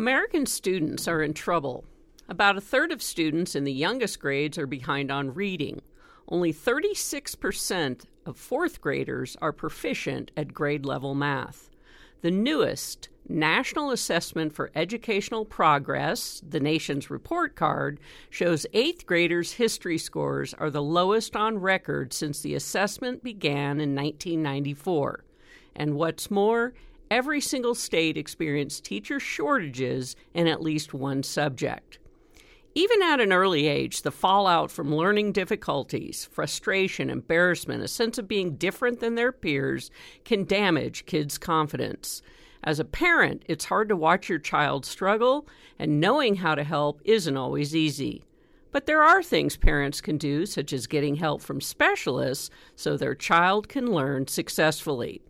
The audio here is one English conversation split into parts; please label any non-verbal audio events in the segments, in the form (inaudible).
American students are in trouble. About a third of students in the youngest grades are behind on reading. Only 36% of fourth graders are proficient at grade level math. The newest National Assessment for Educational Progress, the nation's report card, shows eighth graders' history scores are the lowest on record since the assessment began in 1994. And what's more, every single state experienced teacher shortages in at least one subject. Even at an early age, the fallout from learning difficulties, frustration, embarrassment, a sense of being different than their peers can damage kids' confidence. As a parent, it's hard to watch your child struggle, and knowing how to help isn't always easy. But there are things parents can do, such as getting help from specialists, so their child can learn successfully.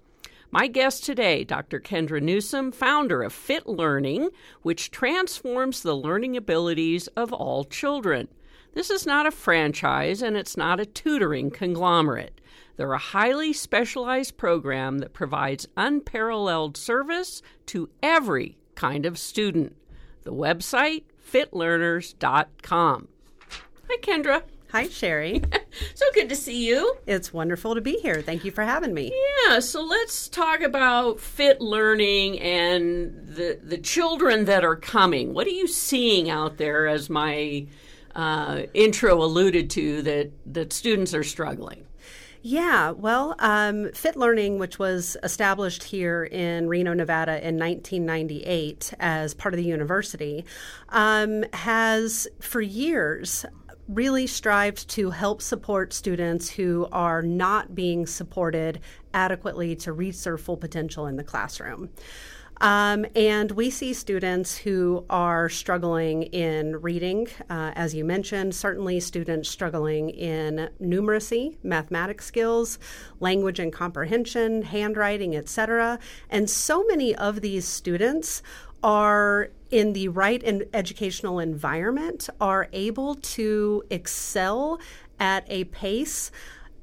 My guest today, Dr. Kendra Newsome, founder of Fit Learning, which transforms the learning abilities of all children. This is not a franchise and it's not a tutoring conglomerate. They're a highly specialized program that provides unparalleled service to every kind of student. The website, fitlearners.com. Hi, Kendra. Hi, Sherry. (laughs) (laughs) so good to see you. It's wonderful to be here. Thank you for having me. Yeah, so let's talk about fit learning and the the children that are coming. What are you seeing out there as my uh, intro alluded to that that students are struggling? Yeah, well, um, Fit Learning, which was established here in Reno, Nevada in 1998 as part of the university, um, has for years really strived to help support students who are not being supported adequately to reach their full potential in the classroom. Um, and we see students who are struggling in reading, uh, as you mentioned, certainly students struggling in numeracy, mathematics skills, language and comprehension, handwriting, etc. And so many of these students are in the right and educational environment are able to excel at a pace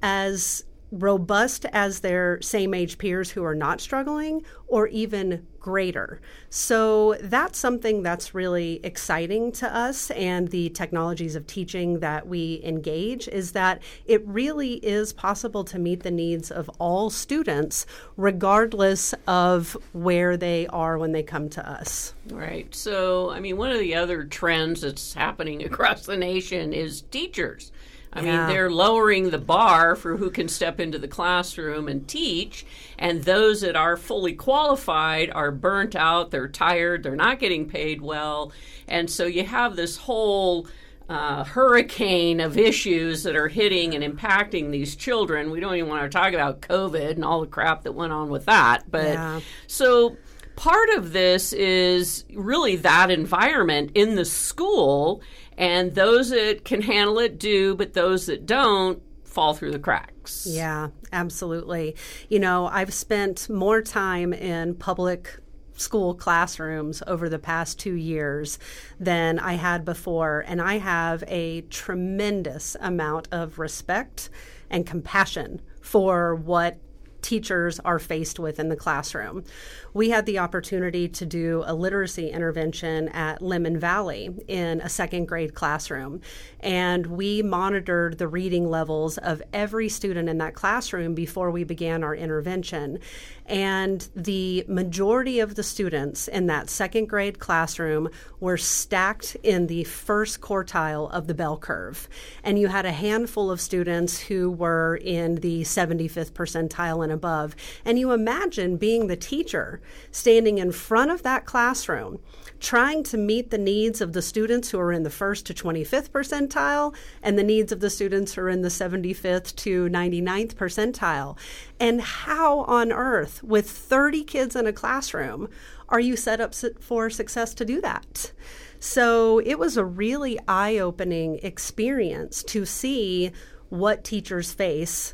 as robust as their same age peers who are not struggling or even greater. So that's something that's really exciting to us and the technologies of teaching that we engage is that it really is possible to meet the needs of all students regardless of where they are when they come to us. Right. So, I mean, one of the other trends that's happening (laughs) across the nation is teachers I yeah. mean, they're lowering the bar for who can step into the classroom and teach, and those that are fully qualified are burnt out, they're tired, they're not getting paid well, and so you have this whole uh, hurricane of issues that are hitting and impacting these children. We don't even want to talk about COVID and all the crap that went on with that, but yeah. so part of this is really that environment in the school and those that can handle it do, but those that don't fall through the cracks. Yeah, absolutely. You know, I've spent more time in public school classrooms over the past two years than I had before, and I have a tremendous amount of respect and compassion for what teachers are faced with in the classroom. We had the opportunity to do a literacy intervention at Lemon Valley in a second grade classroom, and we monitored the reading levels of every student in that classroom before we began our intervention. And the majority of the students in that second grade classroom were stacked in the first quartile of the bell curve. And you had a handful of students who were in the 75th percentile and above. And you imagine being the teacher standing in front of that classroom trying to meet the needs of the students who are in the first to 25th percentile and the needs of the students who are in the 75th to 99th percentile. And how on earth, with 30 kids in a classroom, are you set up for success to do that? So it was a really eye opening experience to see what teachers face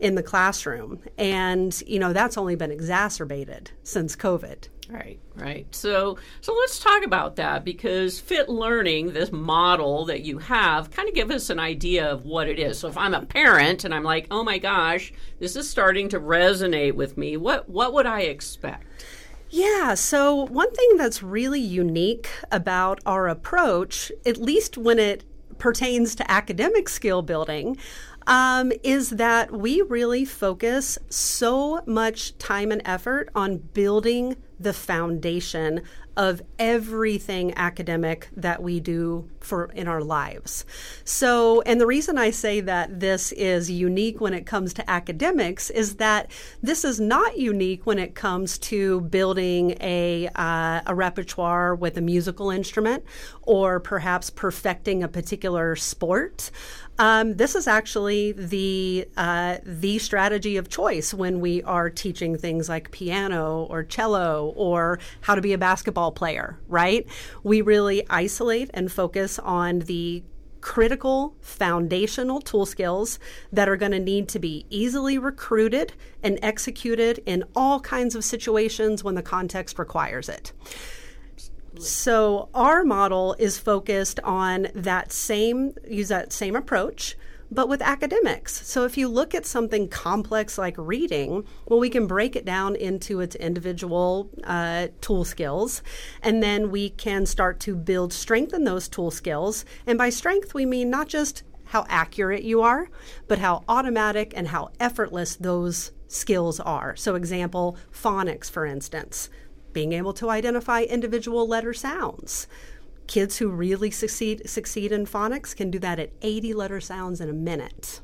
in the classroom. And, you know, that's only been exacerbated since COVID. Right, right. So, so let's talk about that because fit learning, this model that you have, kind of give us an idea of what it is. So, if I'm a parent and I'm like, "Oh my gosh, this is starting to resonate with me," what what would I expect? Yeah, so one thing that's really unique about our approach, at least when it pertains to academic skill building, um, is that we really focus so much time and effort on building the foundation of everything academic that we do for in our lives. So, and the reason I say that this is unique when it comes to academics is that this is not unique when it comes to building a uh, a repertoire with a musical instrument or perhaps perfecting a particular sport. Um, this is actually the uh, the strategy of choice when we are teaching things like piano or cello or how to be a basketball player. Right? We really isolate and focus on the critical foundational tool skills that are going to need to be easily recruited and executed in all kinds of situations when the context requires it. So our model is focused on that same use that same approach but with academics. So if you look at something complex like reading, well, we can break it down into its individual uh, tool skills, and then we can start to build strength in those tool skills. And by strength, we mean not just how accurate you are, but how automatic and how effortless those skills are. So, example, phonics, for instance being able to identify individual letter sounds. Kids who really succeed succeed in phonics can do that at 80 letter sounds in a minute.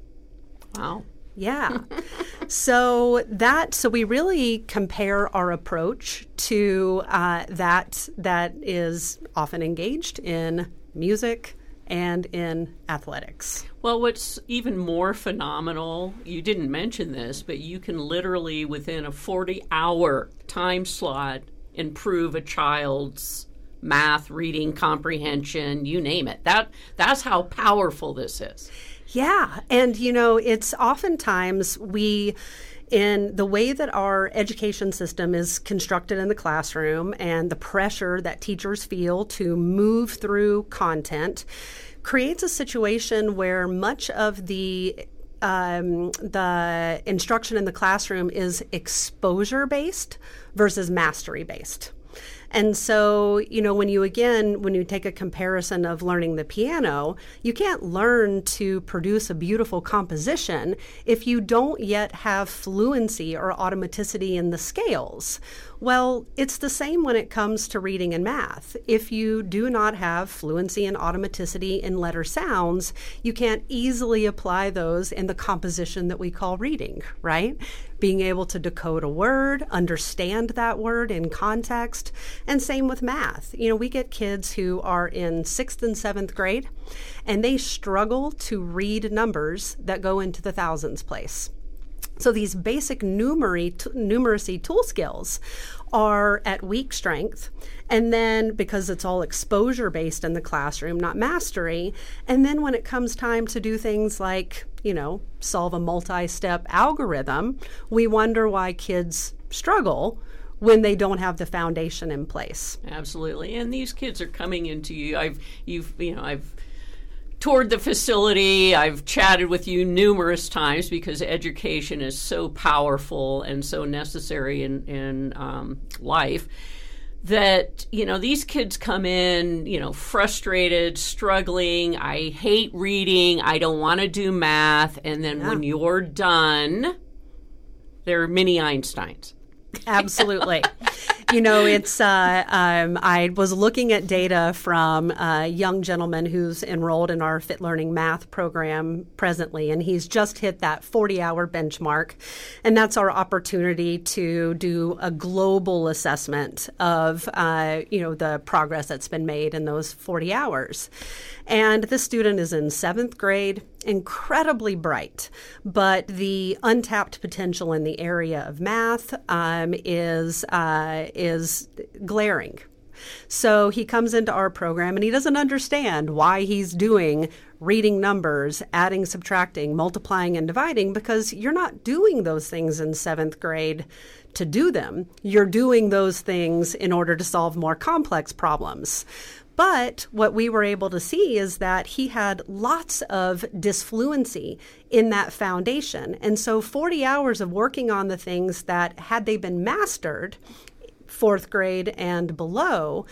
Wow. Yeah. (laughs) so that so we really compare our approach to uh, that that is often engaged in music and in athletics. Well, what's even more phenomenal, you didn't mention this, but you can literally within a 40 hour time slot improve a child's math, reading, comprehension, you name it. That that's how powerful this is. Yeah, and you know, it's oftentimes we in the way that our education system is constructed in the classroom and the pressure that teachers feel to move through content creates a situation where much of the um, the instruction in the classroom is exposure based versus mastery based. And so, you know, when you again, when you take a comparison of learning the piano, you can't learn to produce a beautiful composition if you don't yet have fluency or automaticity in the scales. Well, it's the same when it comes to reading and math. If you do not have fluency and automaticity in letter sounds, you can't easily apply those in the composition that we call reading, right? Being able to decode a word, understand that word in context, and same with math. You know, we get kids who are in sixth and seventh grade and they struggle to read numbers that go into the thousands place. So these basic t- numeracy tool skills are at weak strength. And then because it's all exposure based in the classroom, not mastery. And then when it comes time to do things like, you know, solve a multi step algorithm, we wonder why kids struggle when they don't have the foundation in place. Absolutely. And these kids are coming into you. I've you've you know, I've toured the facility. I've chatted with you numerous times because education is so powerful and so necessary in, in um, life that you know these kids come in you know frustrated struggling i hate reading i don't want to do math and then yeah. when you're done they're mini einsteins absolutely you know, it's, uh, um, I was looking at data from a young gentleman who's enrolled in our Fit Learning Math program presently, and he's just hit that 40 hour benchmark. And that's our opportunity to do a global assessment of, uh, you know, the progress that's been made in those 40 hours. And this student is in seventh grade, incredibly bright, but the untapped potential in the area of math um, is uh, is glaring. So he comes into our program and he doesn't understand why he's doing reading numbers, adding, subtracting, multiplying, and dividing because you're not doing those things in seventh grade to do them. You're doing those things in order to solve more complex problems. But what we were able to see is that he had lots of disfluency in that foundation. And so 40 hours of working on the things that, had they been mastered, fourth grade and below,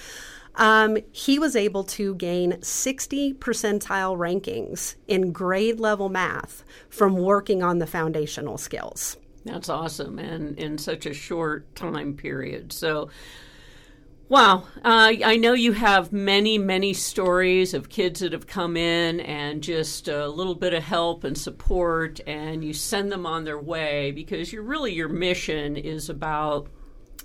um, he was able to gain 60 percentile rankings in grade level math from working on the foundational skills. That's awesome, and in such a short time period. So, Wow. Uh, I know you have many, many stories of kids that have come in and just a little bit of help and support, and you send them on their way because you're really, your mission is about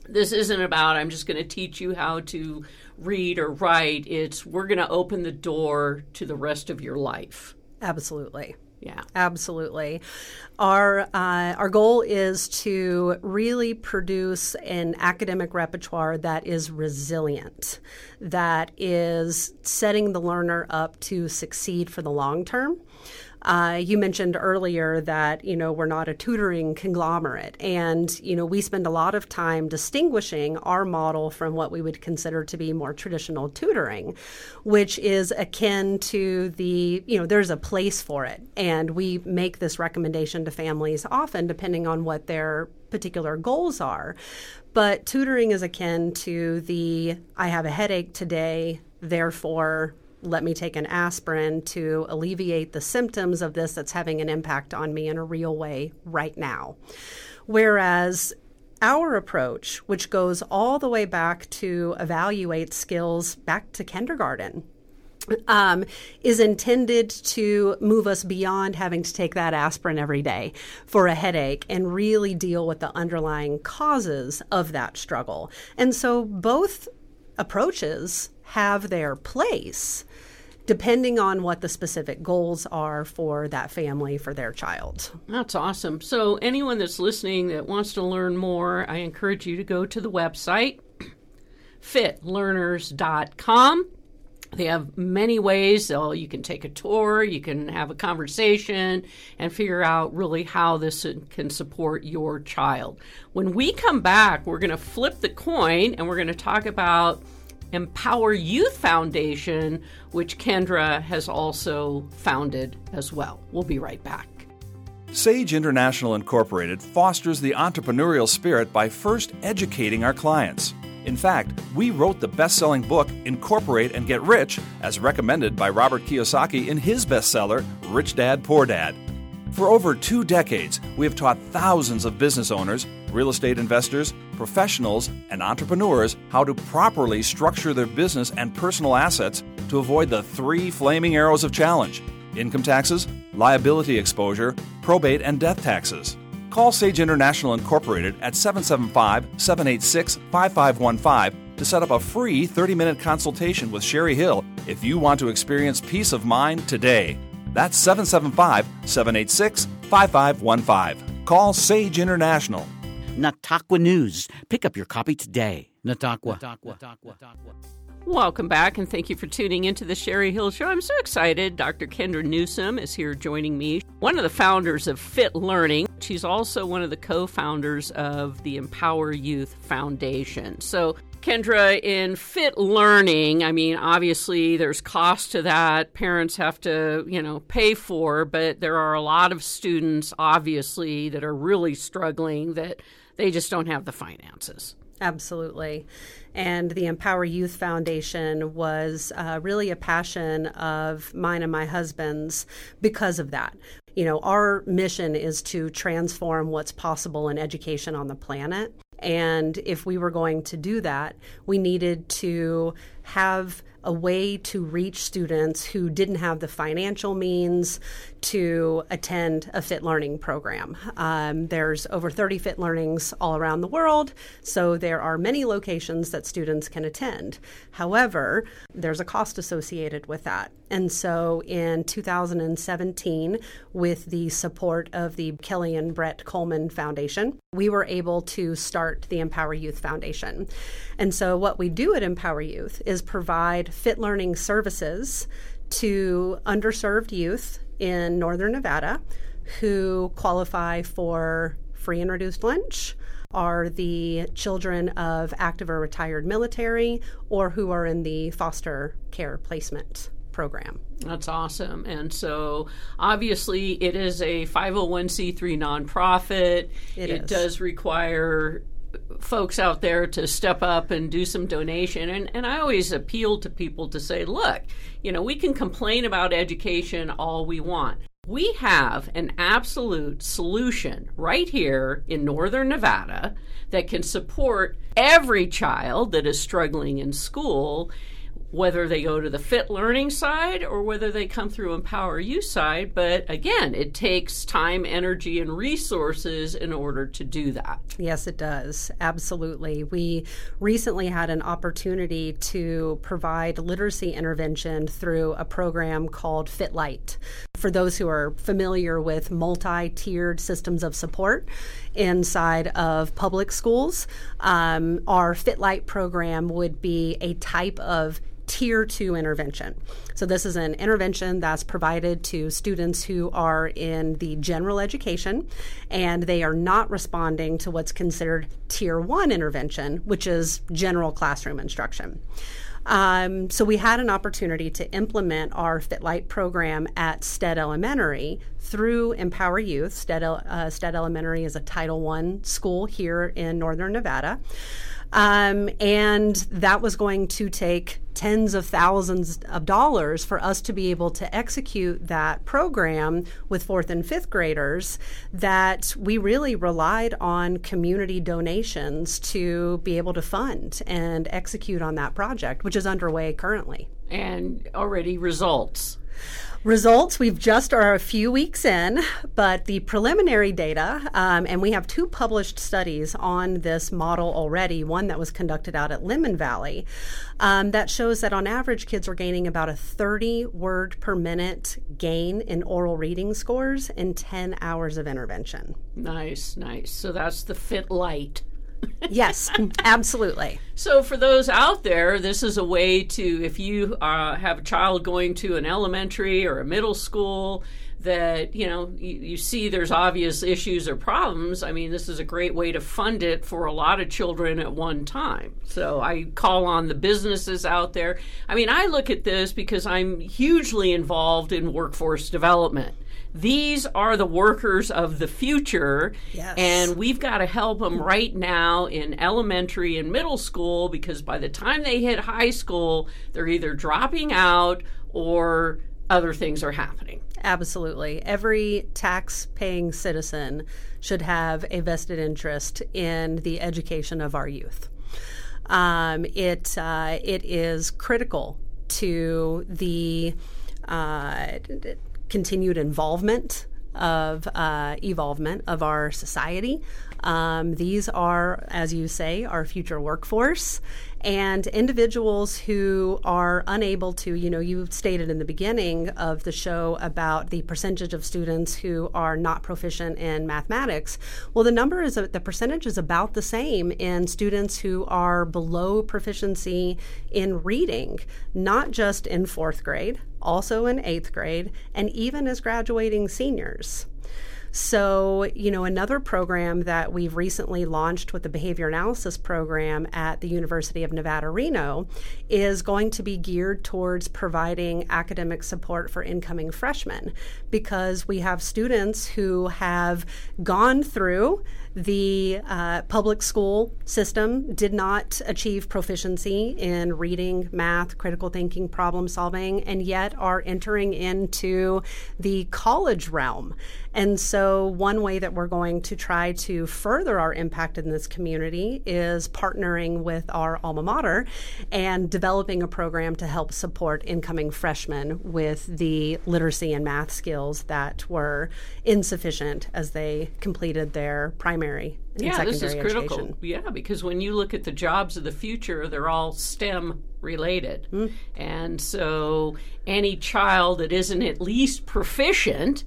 this isn't about, I'm just going to teach you how to read or write. It's we're going to open the door to the rest of your life. Absolutely. Yeah, absolutely. Our uh, our goal is to really produce an academic repertoire that is resilient, that is setting the learner up to succeed for the long term. Uh, you mentioned earlier that you know we're not a tutoring conglomerate, and you know we spend a lot of time distinguishing our model from what we would consider to be more traditional tutoring, which is akin to the you know there's a place for it, and we make this recommendation to families often depending on what their particular goals are. But tutoring is akin to the I have a headache today, therefore let me take an aspirin to alleviate the symptoms of this that's having an impact on me in a real way right now. Whereas our approach, which goes all the way back to evaluate skills back to kindergarten, um, is intended to move us beyond having to take that aspirin every day for a headache and really deal with the underlying causes of that struggle. And so both approaches have their place depending on what the specific goals are for that family for their child. That's awesome. So, anyone that's listening that wants to learn more, I encourage you to go to the website (clears throat) fitlearners.com. They have many ways. So you can take a tour, you can have a conversation, and figure out really how this can support your child. When we come back, we're going to flip the coin and we're going to talk about Empower Youth Foundation, which Kendra has also founded as well. We'll be right back. Sage International Incorporated fosters the entrepreneurial spirit by first educating our clients. In fact, we wrote the best selling book, Incorporate and Get Rich, as recommended by Robert Kiyosaki in his bestseller, Rich Dad Poor Dad. For over two decades, we have taught thousands of business owners, real estate investors, professionals, and entrepreneurs how to properly structure their business and personal assets to avoid the three flaming arrows of challenge income taxes, liability exposure, probate, and death taxes. Call Sage International Incorporated at 775 786 5515 to set up a free 30 minute consultation with Sherry Hill if you want to experience peace of mind today. That's 775 786 5515. Call Sage International. Nataqua News. Pick up your copy today. Nataqua. Welcome back, and thank you for tuning into the Sherry Hill Show. I'm so excited. Dr. Kendra Newsome is here joining me, one of the founders of Fit Learning. She's also one of the co founders of the Empower Youth Foundation. So, Kendra, in fit learning, I mean, obviously there's cost to that. Parents have to, you know, pay for, but there are a lot of students, obviously, that are really struggling that they just don't have the finances. Absolutely. And the Empower Youth Foundation was uh, really a passion of mine and my husband's because of that. You know, our mission is to transform what's possible in education on the planet. And if we were going to do that, we needed to have a way to reach students who didn't have the financial means to attend a fit learning program. Um, there's over 30 fit learnings all around the world, so there are many locations that students can attend. However, there's a cost associated with that. And so in 2017, with the support of the Kelly and Brett Coleman Foundation, we were able to start the Empower Youth Foundation. And so what we do at Empower Youth is provide fit learning services to underserved youth in northern Nevada who qualify for free and reduced lunch are the children of active or retired military or who are in the foster care placement program. That's awesome. And so obviously it is a 501c3 nonprofit. It, it does require folks out there to step up and do some donation. And, and I always appeal to people to say, look, you know, we can complain about education all we want. We have an absolute solution right here in northern Nevada that can support every child that is struggling in school whether they go to the fit learning side or whether they come through empower you side but again it takes time energy and resources in order to do that. Yes it does. Absolutely. We recently had an opportunity to provide literacy intervention through a program called fitlight. For those who are familiar with multi-tiered systems of support inside of public schools um, our fitlight program would be a type of tier two intervention. So, this is an intervention that's provided to students who are in the general education and they are not responding to what's considered tier one intervention, which is general classroom instruction. Um, so we had an opportunity to implement our FitLight program at Stead Elementary through Empower Youth. Stead, uh, Stead Elementary is a Title I school here in Northern Nevada. Um, and that was going to take tens of thousands of dollars for us to be able to execute that program with fourth and fifth graders that we really relied on community donations to be able to fund and execute on that project, which is underway currently. And already results. Results, we've just are a few weeks in, but the preliminary data, um, and we have two published studies on this model already, one that was conducted out at Lemon Valley, um, that shows that on average kids are gaining about a 30 word per minute gain in oral reading scores in 10 hours of intervention. Nice, nice. So that's the Fit Light yes, absolutely. So, for those out there, this is a way to, if you uh, have a child going to an elementary or a middle school, that you know you, you, see there's obvious issues or problems i mean this is a great way to fund it for a lot of children at one time. So i call on the businesses out there. I mean i look at this because i'm hugely involved in workforce development these are the workers of the future. Yes. And we've got to help them right now in elementary and middle school because by the time they hit high school, they're either dropping out or other things are happening. Absolutely. Every tax paying citizen should have a vested interest in the education of our youth. Um, it, uh, it is critical to the uh, continued involvement of uh, evolvement of our society. Um, these are, as you say, our future workforce and individuals who are unable to, you know, you stated in the beginning of the show about the percentage of students who are not proficient in mathematics. Well, the number is, the percentage is about the same in students who are below proficiency in reading, not just in fourth grade, also in eighth grade, and even as graduating seniors. So, you know, another program that we've recently launched with the behavior analysis program at the University of Nevada, Reno, is going to be geared towards providing academic support for incoming freshmen because we have students who have gone through The uh, public school system did not achieve proficiency in reading, math, critical thinking, problem solving, and yet are entering into the college realm. And so, one way that we're going to try to further our impact in this community is partnering with our alma mater and developing a program to help support incoming freshmen with the literacy and math skills that were insufficient as they completed their primary and yeah, secondary this is critical. education. Yeah, because when you look at the jobs of the future, they're all STEM related. Mm. And so any child that isn't at least proficient,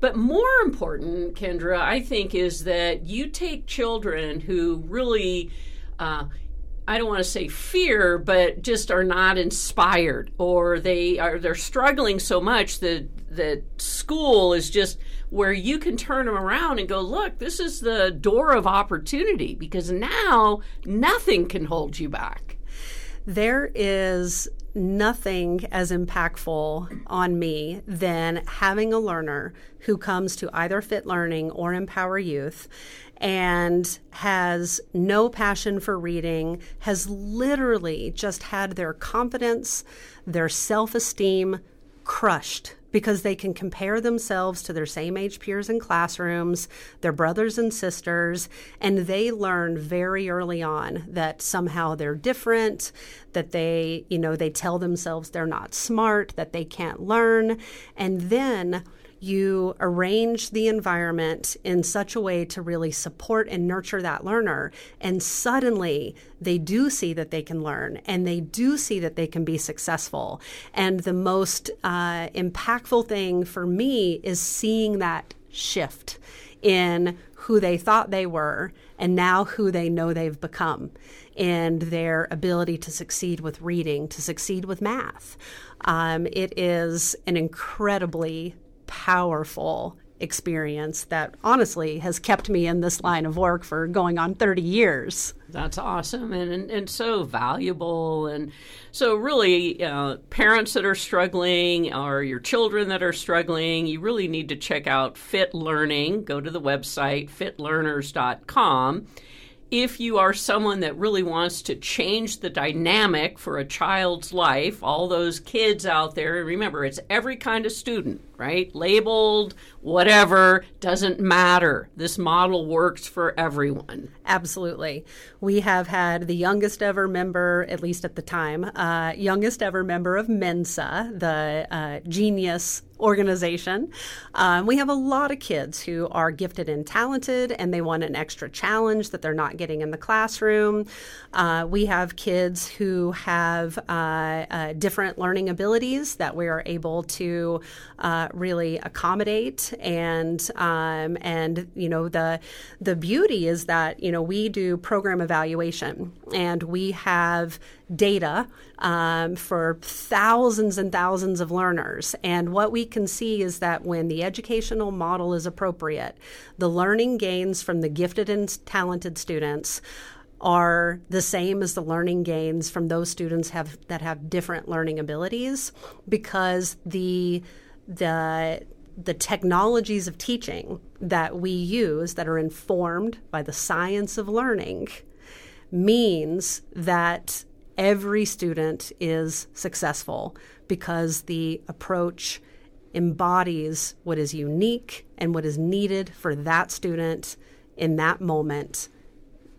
but more important, Kendra, I think, is that you take children who really. Uh, I don't want to say fear, but just are not inspired, or they are they're struggling so much that that school is just where you can turn them around and go, look, this is the door of opportunity because now nothing can hold you back. There is nothing as impactful on me than having a learner who comes to either Fit Learning or Empower Youth and has no passion for reading, has literally just had their confidence, their self esteem crushed because they can compare themselves to their same age peers in classrooms, their brothers and sisters, and they learn very early on that somehow they're different, that they, you know, they tell themselves they're not smart, that they can't learn, and then you arrange the environment in such a way to really support and nurture that learner. And suddenly they do see that they can learn and they do see that they can be successful. And the most uh, impactful thing for me is seeing that shift in who they thought they were and now who they know they've become and their ability to succeed with reading, to succeed with math. Um, it is an incredibly powerful experience that honestly has kept me in this line of work for going on 30 years. That's awesome and, and, and so valuable. And so, really, uh, parents that are struggling or your children that are struggling, you really need to check out Fit Learning. Go to the website, fitlearners.com if you are someone that really wants to change the dynamic for a child's life, all those kids out there, remember, it's every kind of student, right? Labeled, whatever, doesn't matter. This model works for everyone. Absolutely. We have had the youngest ever member, at least at the time, uh, youngest ever member of Mensa, the uh, genius organization. Um, we have a lot of kids who are gifted and talented and they want an extra challenge that they're not getting in the classroom. Uh, we have kids who have uh, uh, different learning abilities that we are able to uh, really accommodate and um, and you know the the beauty is that you know we do program evaluation and we have data um, for thousands and thousands of learners. And what we can see is that when the educational model is appropriate, the learning gains from the gifted and talented students are the same as the learning gains from those students have that have different learning abilities because the the the technologies of teaching that we use that are informed by the science of learning means that every student is successful because the approach embodies what is unique and what is needed for that student in that moment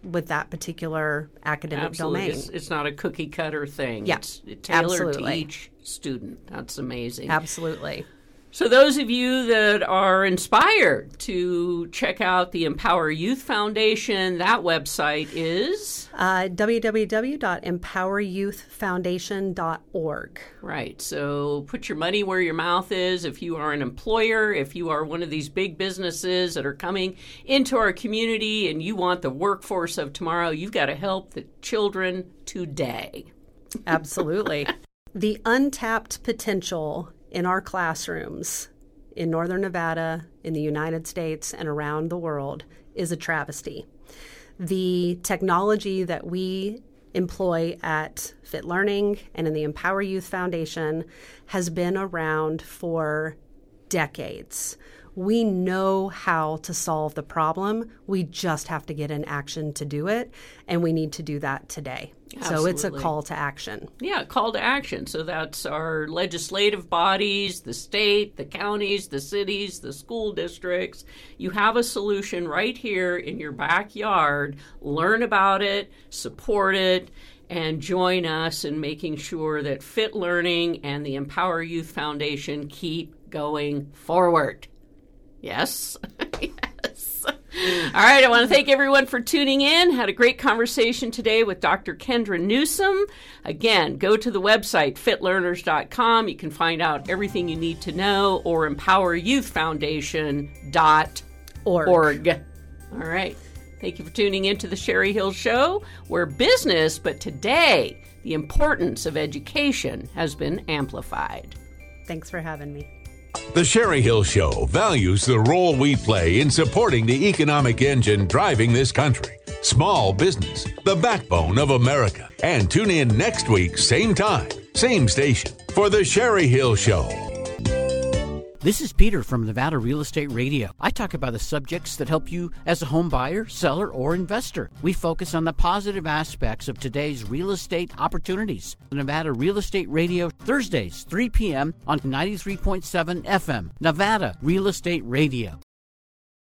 with that particular academic Absolutely. domain. It's, it's, not a cookie cutter thing. Yeah, it's tailored absolutely. to each student. That's amazing. Absolutely. So, those of you that are inspired to check out the Empower Youth Foundation, that website is uh, www.empoweryouthfoundation.org. Right. So, put your money where your mouth is. If you are an employer, if you are one of these big businesses that are coming into our community and you want the workforce of tomorrow, you've got to help the children today. (laughs) Absolutely. the untapped potential in our classrooms in Northern Nevada, in the United States, and around the world is a travesty. The technology that we employ at Fit Learning and in the Empower Youth Foundation has been around for decades. We know how to solve the problem. We just have to get in action to do it. And we need to do that today. Absolutely. So it's a call to action. Yeah, call to action. So that's our legislative bodies, the state, the counties, the cities, the school districts. You have a solution right here in your backyard. Learn about it, support it, and join us in making sure that Fit Learning and the Empower Youth Foundation keep going forward. Yes? (laughs) yes. All right, I want to thank everyone for tuning in. Had a great conversation today with Dr. Kendra Newsome. Again, go to the website fitlearners.com. You can find out everything you need to know or empoweryouthfoundation.org. Org. All right. Thank you for tuning in to the Sherry Hill Show, where business, but today, the importance of education has been amplified. Thanks for having me. The Sherry Hill Show values the role we play in supporting the economic engine driving this country. Small business, the backbone of America. And tune in next week, same time, same station, for The Sherry Hill Show. This is Peter from Nevada Real Estate Radio. I talk about the subjects that help you as a home buyer, seller, or investor. We focus on the positive aspects of today's real estate opportunities. The Nevada Real Estate Radio, Thursdays, 3 p.m. on 93.7 FM. Nevada Real Estate Radio.